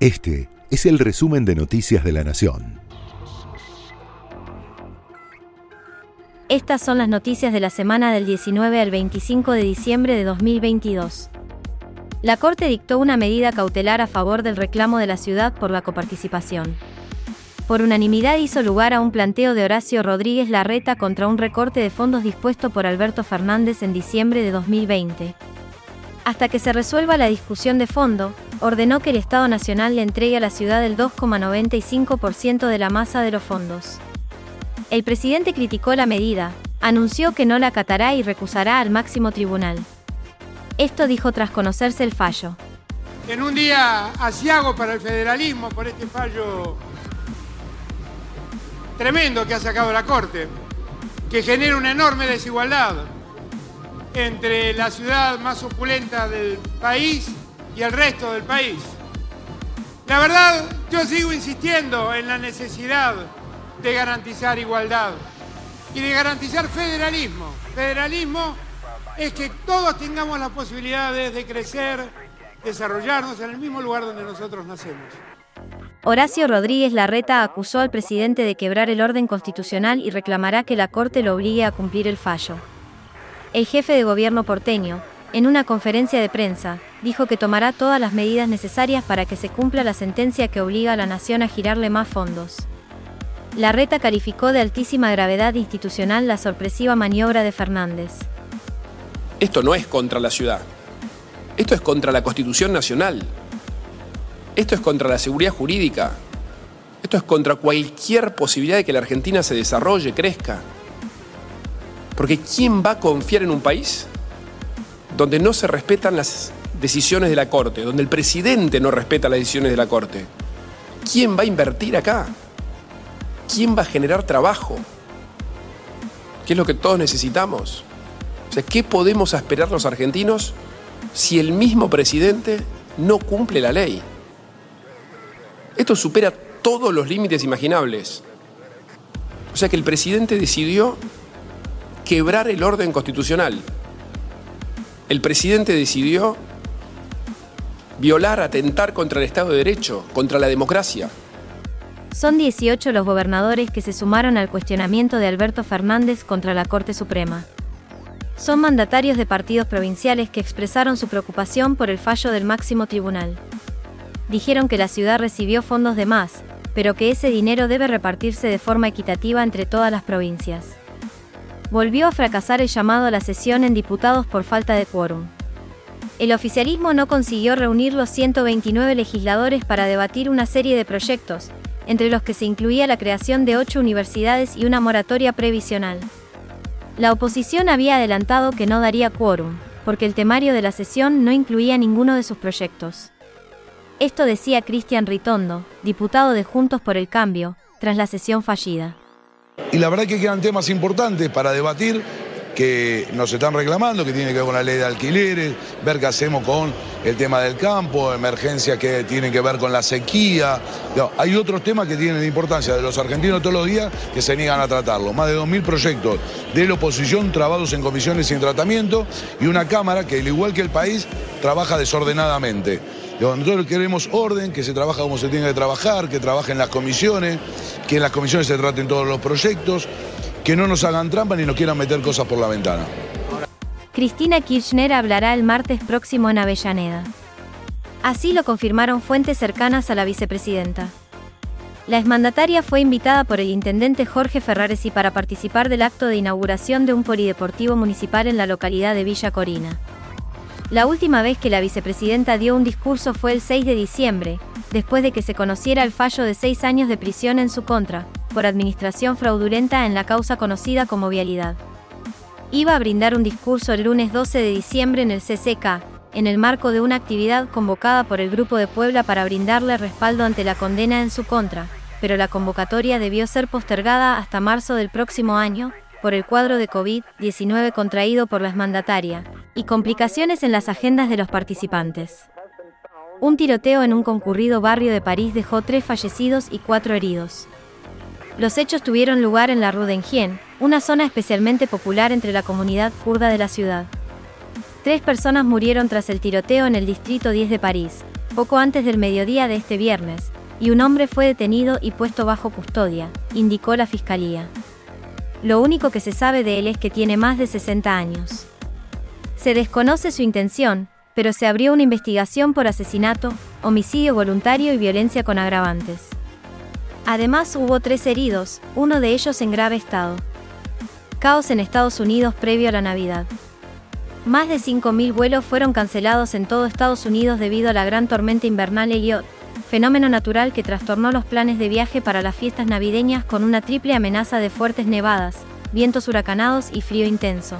Este es el resumen de Noticias de la Nación. Estas son las noticias de la semana del 19 al 25 de diciembre de 2022. La Corte dictó una medida cautelar a favor del reclamo de la ciudad por la coparticipación. Por unanimidad hizo lugar a un planteo de Horacio Rodríguez Larreta contra un recorte de fondos dispuesto por Alberto Fernández en diciembre de 2020. Hasta que se resuelva la discusión de fondo, ordenó que el Estado Nacional le entregue a la ciudad el 2,95% de la masa de los fondos. El presidente criticó la medida, anunció que no la acatará y recusará al máximo tribunal. Esto dijo tras conocerse el fallo. En un día asiago para el federalismo por este fallo tremendo que ha sacado la Corte, que genera una enorme desigualdad entre la ciudad más opulenta del país y el resto del país. La verdad, yo sigo insistiendo en la necesidad de garantizar igualdad y de garantizar federalismo. Federalismo es que todos tengamos las posibilidades de crecer, desarrollarnos en el mismo lugar donde nosotros nacemos. Horacio Rodríguez Larreta acusó al presidente de quebrar el orden constitucional y reclamará que la Corte lo obligue a cumplir el fallo. El jefe de gobierno porteño, en una conferencia de prensa, dijo que tomará todas las medidas necesarias para que se cumpla la sentencia que obliga a la nación a girarle más fondos. La reta calificó de altísima gravedad institucional la sorpresiva maniobra de Fernández. Esto no es contra la ciudad. Esto es contra la Constitución Nacional. Esto es contra la seguridad jurídica. Esto es contra cualquier posibilidad de que la Argentina se desarrolle, crezca. Porque ¿quién va a confiar en un país donde no se respetan las decisiones de la Corte, donde el presidente no respeta las decisiones de la Corte? ¿Quién va a invertir acá? ¿Quién va a generar trabajo? ¿Qué es lo que todos necesitamos? O sea, ¿qué podemos esperar los argentinos si el mismo presidente no cumple la ley? Esto supera todos los límites imaginables. O sea que el presidente decidió quebrar el orden constitucional. El presidente decidió violar, atentar contra el Estado de Derecho, contra la democracia. Son 18 los gobernadores que se sumaron al cuestionamiento de Alberto Fernández contra la Corte Suprema. Son mandatarios de partidos provinciales que expresaron su preocupación por el fallo del máximo tribunal. Dijeron que la ciudad recibió fondos de más, pero que ese dinero debe repartirse de forma equitativa entre todas las provincias volvió a fracasar el llamado a la sesión en diputados por falta de quórum. El oficialismo no consiguió reunir los 129 legisladores para debatir una serie de proyectos, entre los que se incluía la creación de ocho universidades y una moratoria previsional. La oposición había adelantado que no daría quórum, porque el temario de la sesión no incluía ninguno de sus proyectos. Esto decía Cristian Ritondo, diputado de Juntos por el Cambio, tras la sesión fallida. Y la verdad que quedan temas importantes para debatir que nos están reclamando, que tiene que ver con la ley de alquileres, ver qué hacemos con el tema del campo, emergencias que tienen que ver con la sequía. hay otros temas que tienen importancia de los argentinos todos los días que se niegan a tratarlo. Más de 2.000 proyectos de la oposición trabados en comisiones sin tratamiento y una Cámara que, al igual que el país, trabaja desordenadamente. Nosotros queremos orden, que se trabaja como se tiene que trabajar, que trabajen las comisiones, que en las comisiones se traten todos los proyectos, que no nos hagan trampa ni nos quieran meter cosas por la ventana. Cristina Kirchner hablará el martes próximo en Avellaneda. Así lo confirmaron fuentes cercanas a la vicepresidenta. La exmandataria fue invitada por el intendente Jorge Ferraresi para participar del acto de inauguración de un polideportivo municipal en la localidad de Villa Corina. La última vez que la vicepresidenta dio un discurso fue el 6 de diciembre, después de que se conociera el fallo de seis años de prisión en su contra, por administración fraudulenta en la causa conocida como vialidad. Iba a brindar un discurso el lunes 12 de diciembre en el CCK, en el marco de una actividad convocada por el Grupo de Puebla para brindarle respaldo ante la condena en su contra, pero la convocatoria debió ser postergada hasta marzo del próximo año, por el cuadro de COVID-19 contraído por la mandataria, y complicaciones en las agendas de los participantes. Un tiroteo en un concurrido barrio de París dejó tres fallecidos y cuatro heridos. Los hechos tuvieron lugar en la Rue d'Enghien, una zona especialmente popular entre la comunidad kurda de la ciudad. Tres personas murieron tras el tiroteo en el distrito 10 de París, poco antes del mediodía de este viernes, y un hombre fue detenido y puesto bajo custodia, indicó la fiscalía. Lo único que se sabe de él es que tiene más de 60 años. Se desconoce su intención, pero se abrió una investigación por asesinato, homicidio voluntario y violencia con agravantes. Además hubo tres heridos, uno de ellos en grave estado. Caos en Estados Unidos previo a la Navidad. Más de 5.000 vuelos fueron cancelados en todo Estados Unidos debido a la gran tormenta invernal Elliot, fenómeno natural que trastornó los planes de viaje para las fiestas navideñas con una triple amenaza de fuertes nevadas, vientos huracanados y frío intenso.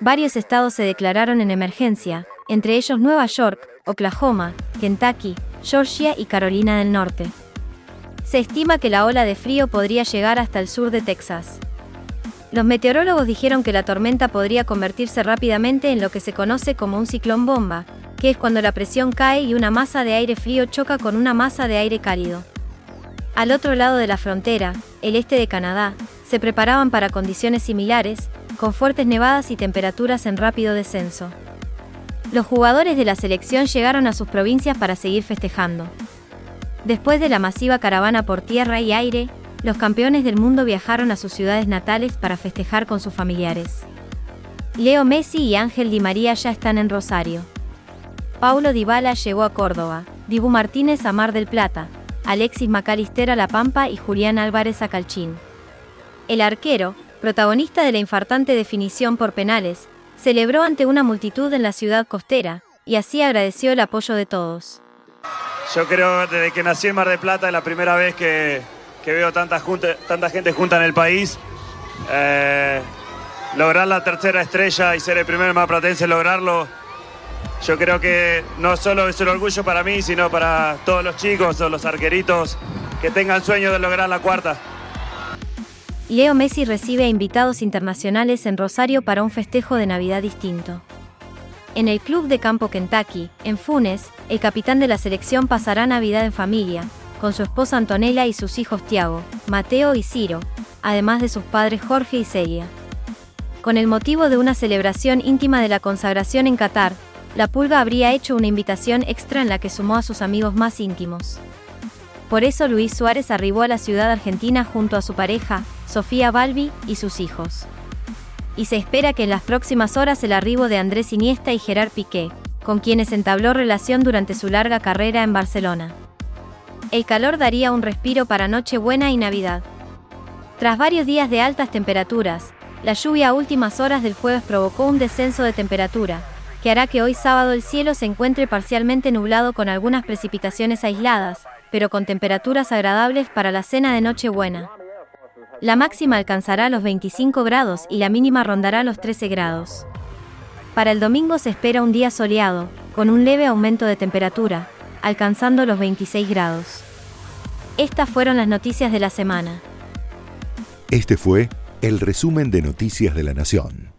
Varios estados se declararon en emergencia, entre ellos Nueva York, Oklahoma, Kentucky, Georgia y Carolina del Norte. Se estima que la ola de frío podría llegar hasta el sur de Texas. Los meteorólogos dijeron que la tormenta podría convertirse rápidamente en lo que se conoce como un ciclón bomba, que es cuando la presión cae y una masa de aire frío choca con una masa de aire cálido. Al otro lado de la frontera, el este de Canadá, se preparaban para condiciones similares, con fuertes nevadas y temperaturas en rápido descenso. Los jugadores de la selección llegaron a sus provincias para seguir festejando. Después de la masiva caravana por tierra y aire, los campeones del mundo viajaron a sus ciudades natales para festejar con sus familiares. Leo Messi y Ángel Di María ya están en Rosario. Paulo Dybala llegó a Córdoba, Dibu Martínez a Mar del Plata, Alexis Macalister a La Pampa y Julián Álvarez a Calchín. El arquero, protagonista de la infartante definición por penales, celebró ante una multitud en la ciudad costera, y así agradeció el apoyo de todos. Yo creo desde que nací en Mar del Plata es la primera vez que, veo tanta, gente junta en el país. Eh, lograr la tercera estrella y ser el primer marplatense lograrlo, yo creo que no solo es un orgullo para mí, sino para todos los chicos o los arqueritos que tengan sueño de lograr la cuarta. Leo Messi recibe a invitados internacionales en Rosario para un festejo de Navidad distinto. En el Club de Campo Kentucky, en Funes, el capitán de la selección pasará Navidad en familia, con su esposa Antonella y sus hijos Tiago, Mateo y Ciro, además de sus padres Jorge y Celia. Con el motivo de una celebración íntima de la consagración en Qatar, la Pulga habría hecho una invitación extra en la que sumó a sus amigos más íntimos. Por eso Luis Suárez arribó a la ciudad argentina junto a su pareja, Sofía Balbi, y sus hijos y se espera que en las próximas horas el arribo de Andrés Iniesta y Gerard Piqué, con quienes entabló relación durante su larga carrera en Barcelona. El calor daría un respiro para Nochebuena y Navidad. Tras varios días de altas temperaturas, la lluvia a últimas horas del jueves provocó un descenso de temperatura, que hará que hoy sábado el cielo se encuentre parcialmente nublado con algunas precipitaciones aisladas, pero con temperaturas agradables para la cena de Nochebuena. La máxima alcanzará los 25 grados y la mínima rondará los 13 grados. Para el domingo se espera un día soleado, con un leve aumento de temperatura, alcanzando los 26 grados. Estas fueron las noticias de la semana. Este fue el resumen de Noticias de la Nación.